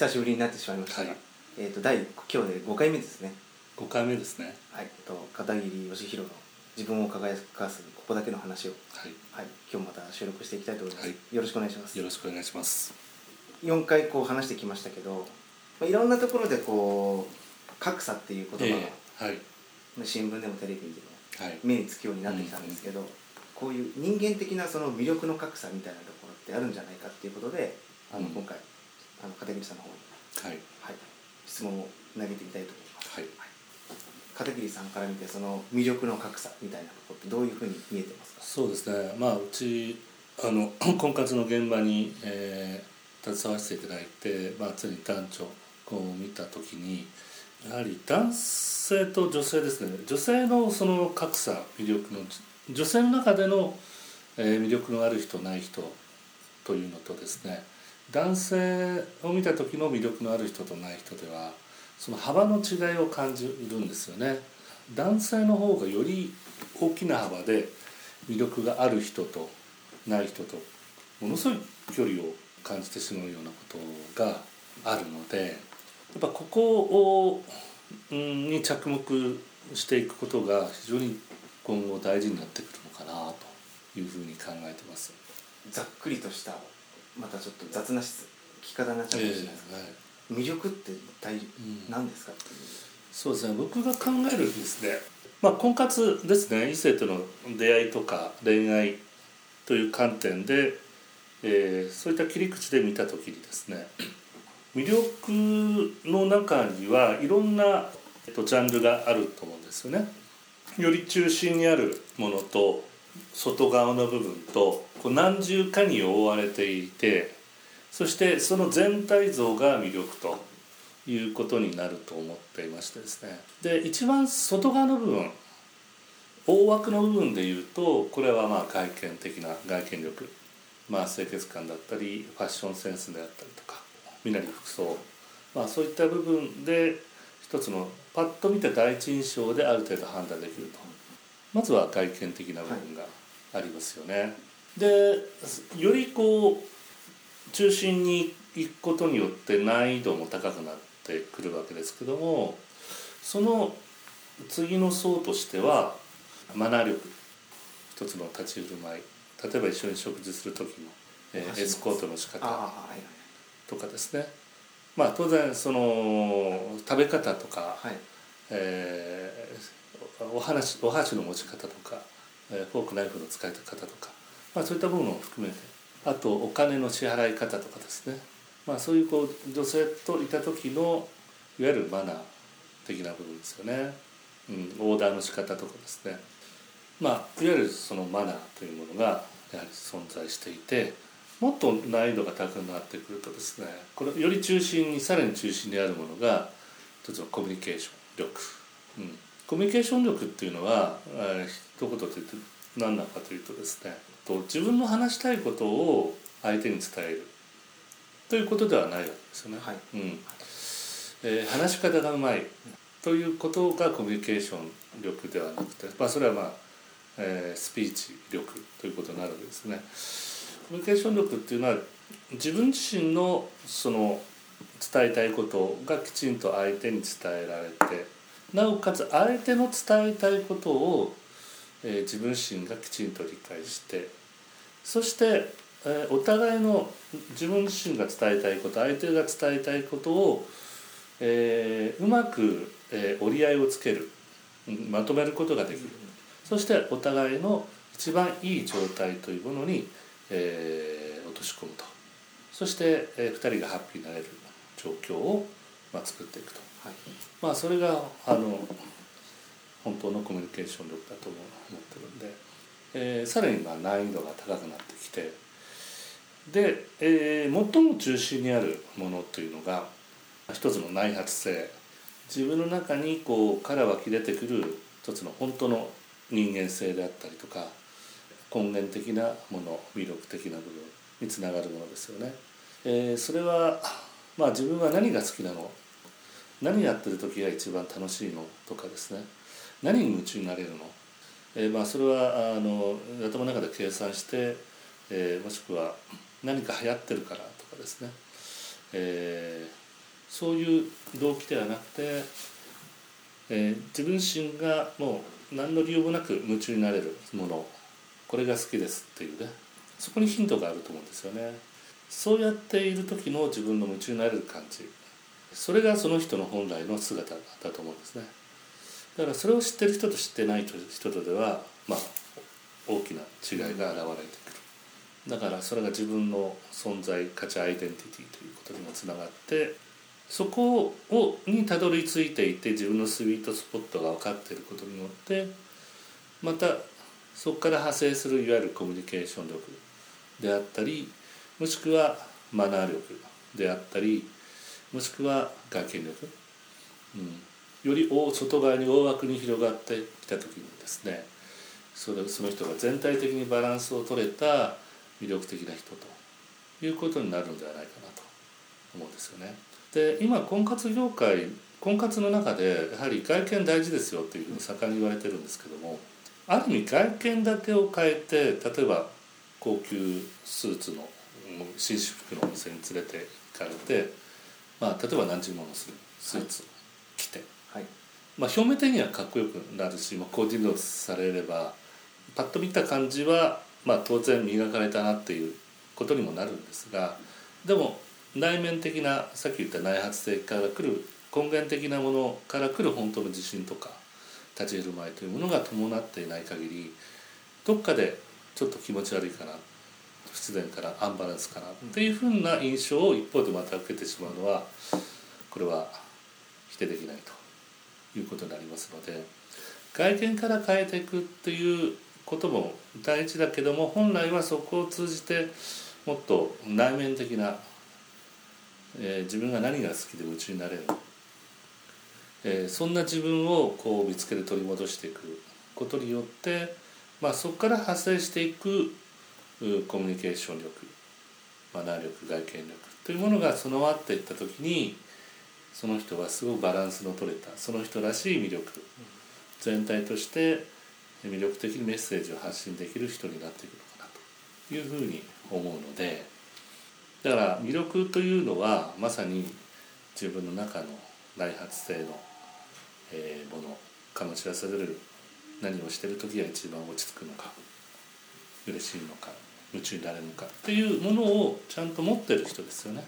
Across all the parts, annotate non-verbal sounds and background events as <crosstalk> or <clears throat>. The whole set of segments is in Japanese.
久しぶりになってしまいました。が、はい。えっ、と第今日で5回目ですね。5回目ですね。はい。と片桐義弘の自分を輝かすここだけの話を。はい。はい。今日また収録していきたいと思います、はい。よろしくお願いします。よろしくお願いします。4回こう話してきましたけど、まあ、いろんなところでこう格差っていう言葉が、ええ。はい。まあ新聞でもテレビでもはい。目につくようになってきたんですけど、こういう人間的なその魅力の格差みたいなところってあるんじゃないかっていうことであのうん。今回あの片桐さんの方に、はい。はい、質問を投げてみたいと思います、はい。片桐さんから見てその魅力の格差みたいなところってどういうふうに見えてますか？そうですね。まあうちあの <clears throat> 婚活の現場に、えー携わらせていただいて、まあ、常に男女こう見た時にやはり男性と女性ですね。女性のその格差魅力の女性の中での、えー魅力のある人ない人というのとですね男性を見た時の魅力のある人とない人ではその幅の違いを感じるんですよね男性の方がより大きな幅で魅力がある人とない人とものすごい距離を感じてしまうようなことがあるのでやっぱここをに着目していくことが非常に今後大事になってくるのかなというふうに考えてます。ざっくりとしたまたちょっと雑な質聞き方になっちゃうかもしれないですけど、はい。魅力って一体ん何ですかっていう、そうですね。僕が考えるにですね、まあ、婚活ですね。異性との出会いとか恋愛という観点で、えーそういった切り口で見た時にですね魅力の中にはいろんな、えっと、ジャンルがあると思うんですよね。より中心にあるものと外側の部分とこう何重かに覆われていてそしてその全体像が魅力ということになると思っていましてですね。で一番外側の部分大枠の部分でいうとこれはまあ外見的な外見力まあ清潔感だったりファッションセンスであったりとか身なり服装まあそういった部分で一つのパッと見た第一印象である程度判断できると。まずは外見的な部分がありますよね。でよりこう中心に行くことによって難易度も高くなってくるわけですけどもその次の層としてはマナー力一つの立ち振る舞い例えば一緒に食事する時の、えーエスコートの仕方とかですね。まあ当然その食べ方とか、はい。えーお話お箸の持ち方とか、フォークナイフの使い方とか、まあ、そういった部分を含めてあとお金の支払い方とかですね、まあ、そういうこう女性といた時のいわゆるマナー的な部分ですよね、うん、オーダーの仕方とかですね。まあいわゆるそのマナーというものがやはり存在していてもっと難易度が高くなってくるとですねこれより中心にさらに中心にあるものが一つのコミュニケーション力、うん、コミュニケーション力っていうのは、えー、一言で言って何なのかというとですねと自分の話したいことを相手に伝えるということではないわけですよね。はいうんえー話し方がうまいということがコミュニケーション力ではなくて、まあ、それはまあ、えースピーチ力ということになるわけですね。コミュニケーション力っていうのは自分自身のその伝えたいことがきちんと相手に伝えられてなおかつ相手の伝えたいことを、えー自分自身がきちんと理解してそして、えーお互いの自分自身が伝えたいこと相手が伝えたいことを、えーうまく、え折り合いをつけるまとめることができるそしてお互いの一番いい状態というものに、えー落とし込むとそして、え2人がハッピーになれる状況を、まあ、作っていくと。はいまあそれがあの本当のコミュニケーション力だと思ってるんで、えーさらにまあ難易度が高くなってきてで、えー最も中心にあるものというのが一つの内発性自分の中にこうから湧き出てくる一つの本当の人間性であったりとか根源的なもの魅力的な部分につながるものですよね。えーそれはまあ自分は何が好きなの何やってる時が一番楽しいのとかですね。何に夢中になれるの、えーまあそれはあの頭の中で計算して、えーもしくは何か流行ってるからとかですね、えーそういう動機ではなくて、えー自分自身がもう何の理由もなく夢中になれるもの。これが好きですっていうね。そこにヒントがあると思うんですよね。そうやっている時の自分の夢中になれる感じ。それがその人の本来の姿だと思うんですね。だからそれを知ってる人と知ってない人とではまあ大きな違いが現れてくる。だからそれが自分の存在価値アイデンティティということにもつながってそこをにたどり着いていて自分のスイートスポットが分かっていることによってまたそこから派生するいわゆるコミュニケーション力であったりもしくはマナー力であったりもしくは外見力、うん、より大外側に大枠に広がってきた時にですねそれその人が全体的にバランスを取れた魅力的な人ということになるんではないかなと思うんですよね。で今婚活業界婚活の中でやはり外見大事ですよっていうふうに盛んに言われてるんですけどもある意味外見だけを変えて例えば高級スーツの紳士服のお店に連れて行かれて、まあ、例えば何十万のスーツを着て、はい。まあ、表面的にはかっこよくなるし、まあ、コーディネートされればパッと見た感じは、まあ、当然磨かれたなっていうことにもなるんですがでも内面的なさっき言った内発性から来る根源的なものから来る本当の自信とか立ち振る舞いというものが伴っていない限りどっかでちょっと気持ち悪いかな不自然かなアンバランスかなっていうふうな印象を一方でまた受けてしまうのはこれは否定できないということになりますので外見から変えていくっていうことも大事だけども本来はそこを通じてもっと内面的な、えー自分が何が好きで夢中になれるえーそんな自分をこう見つけて取り戻していくことによって、まあ、そこから派生していくコミュニケーション力マナー力外見力というものが備わっていった時にその人はすごくバランスの取れたその人らしい魅力全体として魅力的にメッセージを発信できる人になっていくのかなというふうに思うのでだから魅力というのはまさに自分の中の内発性の、えもの醸し出される何をしてる時が一番落ち着くのか嬉しいのか夢中になれるのかっていうものをちゃんと持ってる人ですよね、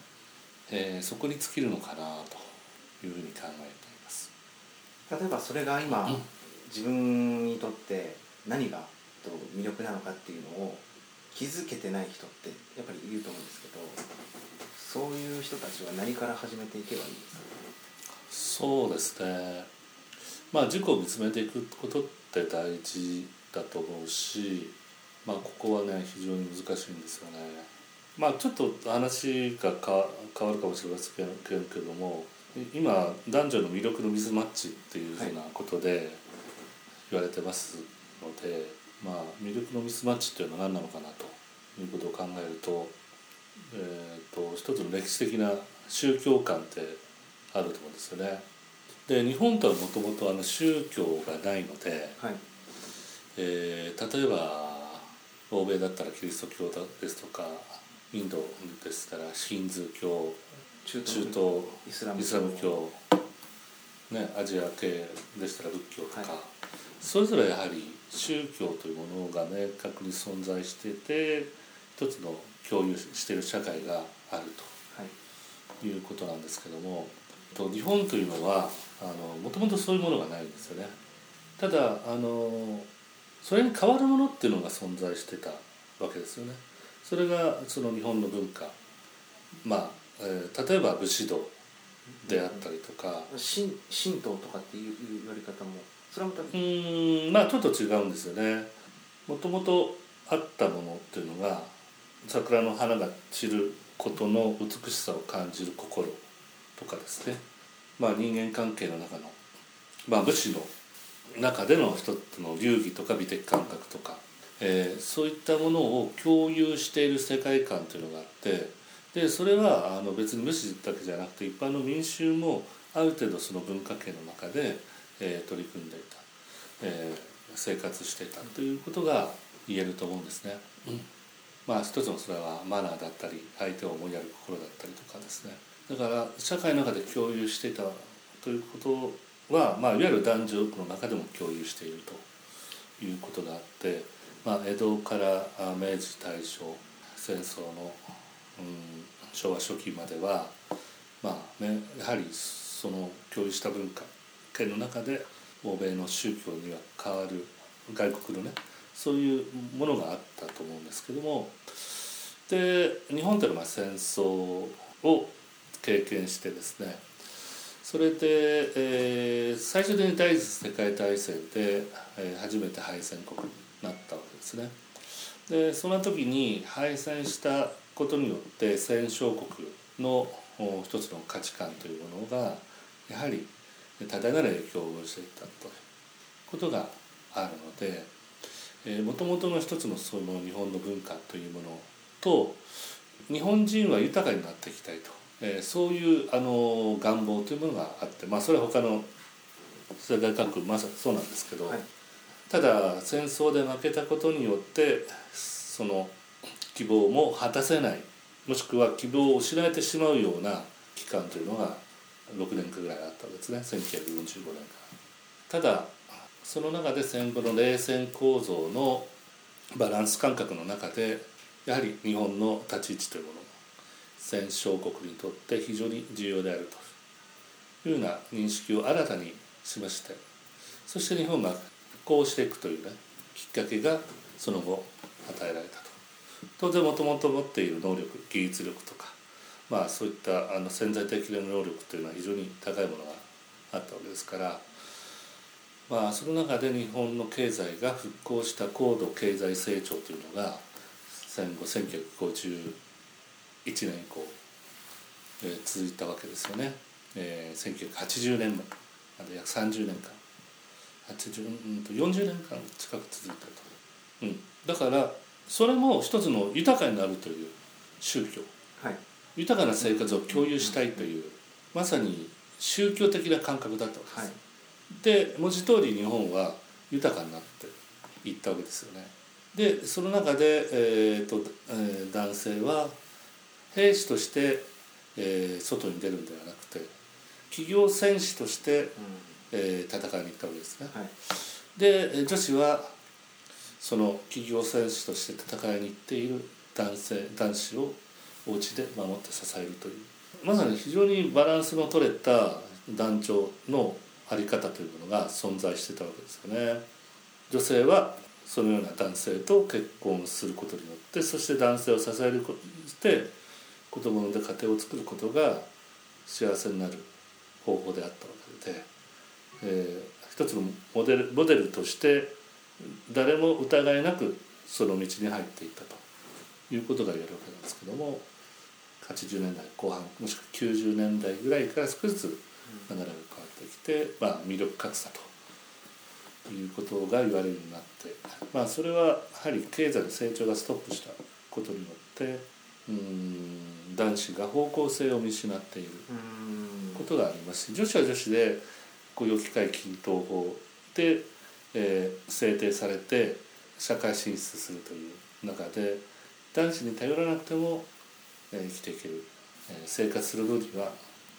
えーそこに尽きるのかなというふうに考えています。例えばそれが今、うん。自分にとって何がと魅力なのかっていうのを気づけてない人ってやっぱりいると思うんですけどそういう人たちは何から始めていけばいいですか？そうですね。まあ自己を見つめていくことって大事だと思うしまあここはね非常に難しいんですよねまあちょっと話がか変わるかもしれませんけども今男女の魅力のミスマッチっていうふうなことで言われてますので、まあ魅力のミスマッチっていうのは何なのかなということを考えると,、えー、と一つの歴史的な宗教観ってあると思うんですよね。で日本とはもともとあの宗教がないので、はいえー例えば欧米だったらキリスト教ですとかインドですからヒンズー教中中東イスラム教、ね、アジア系でしたら仏教とか、はいそれぞれやはり宗教というものが明確に存在していて一つの共有している社会があるはいということなんですけどもと日本というのはあのもともとそういうものがないんですよね。ただあのそれに代わるものっていうのが存在してたわけですよね。それがその日本の文化。まあ、えー例えば武士道であったりとか。神神道とかっていう言われ方も。それはうーんまあちょっと違うんですよね。もともとあったものっていうのが桜の花が散ることの美しさを感じる心とかですね。まあ人間関係の中のまあ武士の中での一つの流儀とか美的感覚とか、えーそういったものを共有している世界観というのがあってでそれはあの別に武士だけじゃなくて一般の民衆もある程度その文化圏の中で、えー取り組んでいた、えー生活していたということが言えると思うんですね。まあ一つのそれはマナーだったり相手を思いやる心だったりとかですねだから社会の中で共有していたということは、まあ、いわゆる男女の中でも共有しているということがあって、まあ、江戸から明治大正戦争の、うん、昭和初期までは、まあね、やはりその共有した文化圏の中で欧米の宗教には変わる外国のねそういうものがあったと思うんですけどもで日本というのは戦争を経験してですねそれで、えー最初に第一次世界大戦で、えー初めて敗戦国になったわけですね。でその時に敗戦したことによって戦勝国の一つの価値観というものがやはり多大なる影響を及ぼしていったということがあるのでもともとの一つのその日本の文化というものと日本人は豊かになっていきたいと、えーそういうあの願望というものがあってまあそれは他の世界各国まさにそうなんですけど、はいただ戦争で負けたことによってその希望も果たせないもしくは希望を失えてしまうような期間というのが6年間ぐらいあったわけですね1945年から。ただその中で戦後の冷戦構造のバランス感覚の中でやはり日本の立ち位置というものも戦勝国にとって非常に重要であるというような認識を新たにしましてそして日本がこうしていくというねきっかけがその後与えられたと。当然もともと持っている能力技術力とかまあそういったあの潜在的な能力というのは非常に高いものがあったわけですからまあその中で日本の経済が復興した高度経済成長というのが戦後1950 1951年以降、えー続いたわけですよね、えー、1980年まで約30年間。80うんと40年間近く続いたと、うん、だからそれも一つの豊かになるという宗教。はい。豊かな生活を共有したいというまさに宗教的な感覚だったわけはい。です、で文字通り日本は豊かになっていったわけですよね。でその中で、えーとえー男性は兵士として、えー外に出るんではなくて企業戦士として、うん。えー戦いに行ったわけですね。はい。でえー女子はその企業戦士として戦いに行っている男性男子をお家で守って支えるという。まさに非常にバランスの取れた団長のあり方というものが存在してたわけですよね。女性はそのような男性と結婚することによってそして男性を支えることして子供を産んで家庭を作ることが幸せになる方法であったわけで、えー一つのモデルモデルとして誰も疑いなくその道に入っていったと。いうことが言えるわけなんですけども80年代後半もしくは90年代ぐらいから少しずつ流れが変わってきて、まあ、魅力格差と。いうことが言われるようになって、まあ、それはやはり経済の成長がストップしたことによってうーん男子が方向性を見失っている。うん。ことがあります。し女子は女子で雇用機会均等法で、えー制定されて社会進出するという中で男子に頼らなくても、えー生きていける、えー生活する分には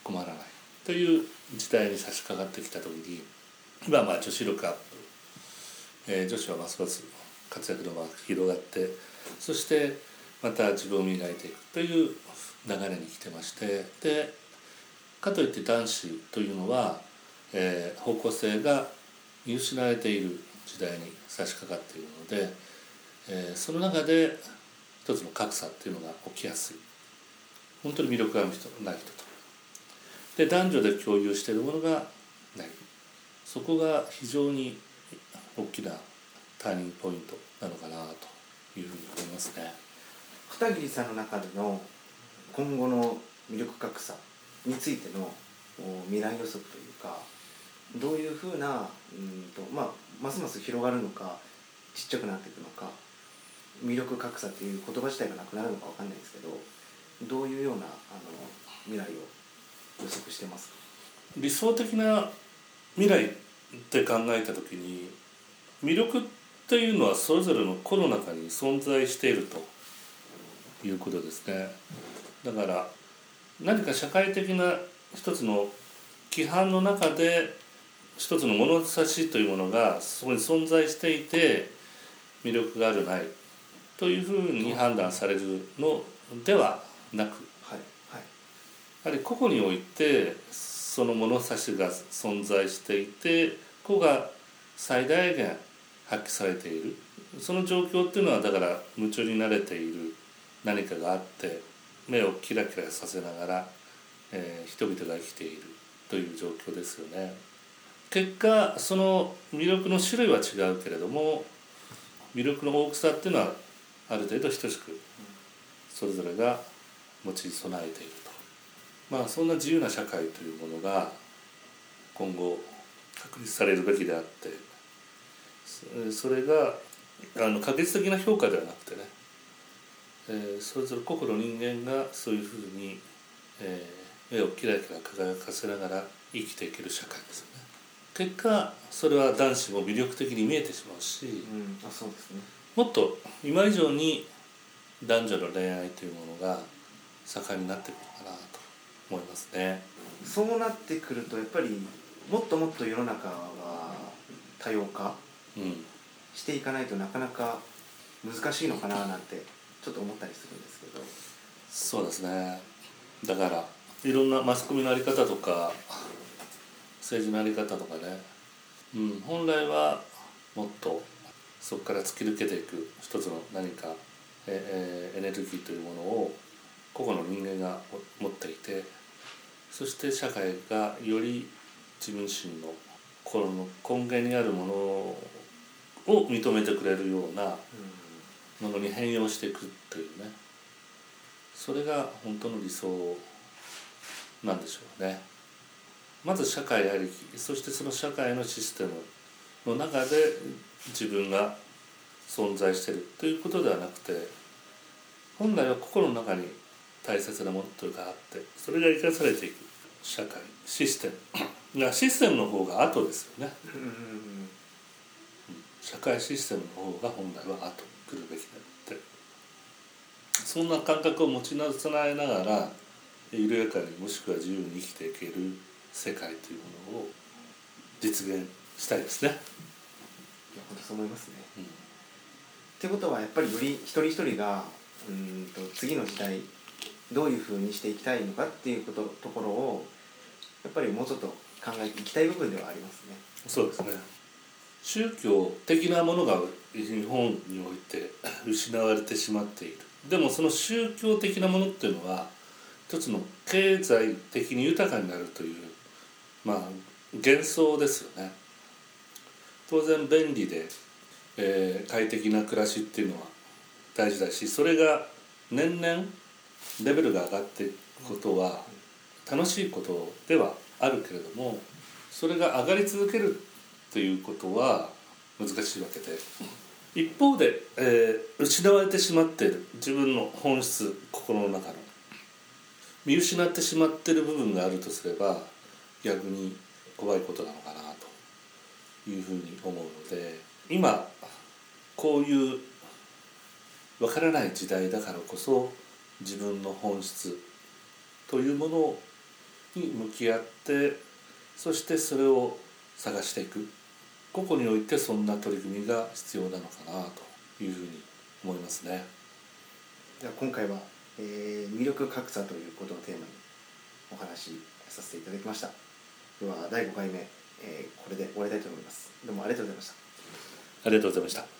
困らない。という時代に差し掛かってきた時に今はまあ女子力アップ、えー女子はますます活躍の場が広がってそしてまた自分を磨いていくという流れに来てまして。でかといって男子というのは、えー方向性が見失われている時代に差し掛かっているので、えーその中で一つの格差っていうのが起きやすい。本当に魅力がある人ない人と。で男女で共有しているものがない。そこが非常に大きなターニングポイントなのかなというふうに思いますね。片桐さんの中での今後の魅力格差についての未来予測というかどういうふうなうんと、まあ、ますます広がるのかちっちゃくなっていくのか魅力格差という言葉自体がなくなるのかわかんないですけどどういうようなあの未来を予測してますか？理想的な未来って考えた時に魅力っていうのはそれぞれの個の中に存在していると。いうことですね。だから何か社会的な一つの規範の中で一つの物差しというものがそこに存在していて魅力があるない。というふうに判断されるのではなくはいはい。やはり個々においてその物差しが存在していて個が最大限発揮されている。その状況っていうのはだから夢中に慣れている何かがあって目をキラキラさせながら、えー人々が生きているという状況ですよね。結果その魅力の種類は違うけれども魅力の大きさっていうのはある程度等しくそれぞれが持ち備えているとまあそんな自由な社会というものが今後確立されるべきであってそれがあの可決的な評価ではなくてね、えーそれぞれ個々の人間がそういうふうに、えー目をキラキラ輝かせながら生きていける社会ですよね。結果それは男子も魅力的に見えてしまうしうんあそうですね。もっと今以上に男女の恋愛というものが盛んになってくるのかなと思いますね。そうなってくるとやっぱりもっともっと世の中は多様化うん、していかないとなかなか難しいのかななんてちょっと思ったりするんですけど。そうですね。だからいろんなマスコミの在り方とか政治の在り方とかね、うん、本来はもっとそこから突き抜けていく一つの何かええエネルギーというものを個々の人間が持っていてそして社会がより自分自身の心の根源にあるものを認めてくれるようなものに変容していくというね。それが本当の理想なんでしょうね。まず社会ありき。そしてその社会のシステムの中で自分が存在しているということではなくて本来は心の中に大切なものというかあってそれが生かされていく。社会。システム。がシステムの方が後ですよね。社会システムの方が本来は後。に来るべきだってそんな感覚を持ちなさえながら緩やかにもしくは自由に生きていける世界というものを実現したいですね。いや本当そう思いますねうんってことはやっぱりより一人一人がうーんと次の時代どういうふうにしていきたいのかっていうことところをやっぱりもうちょっと考えていきたい部分ではありますね。そうですね宗教的なものが日本において <laughs> 失われてしまっている。でもその宗教的なものっていうのは一つの経済的に豊かになるというまあ幻想ですよね。当然便利で、えー快適な暮らしっていうのは大事だしそれが年々レベルが上がっていくことは楽しいことではあるけれどもそれが上がり続けるということは難しいわけで。一方で、えー失われてしまっている自分の本質心の中の。見失ってしまっている部分があるとすれば逆に怖いことなのかなと。いうふうに思うので今こういうわからない時代だからこそ自分の本質というものに向き合ってそしてそれを探していく個々においてそんな取り組みが必要なのかなというふうに思いますね。では今回は、えー魅力格差ということをテーマにお話しさせていただきましたでは第5回目、えーこれで終わりたいと思いますどうもありがとうございましたありがとうございました。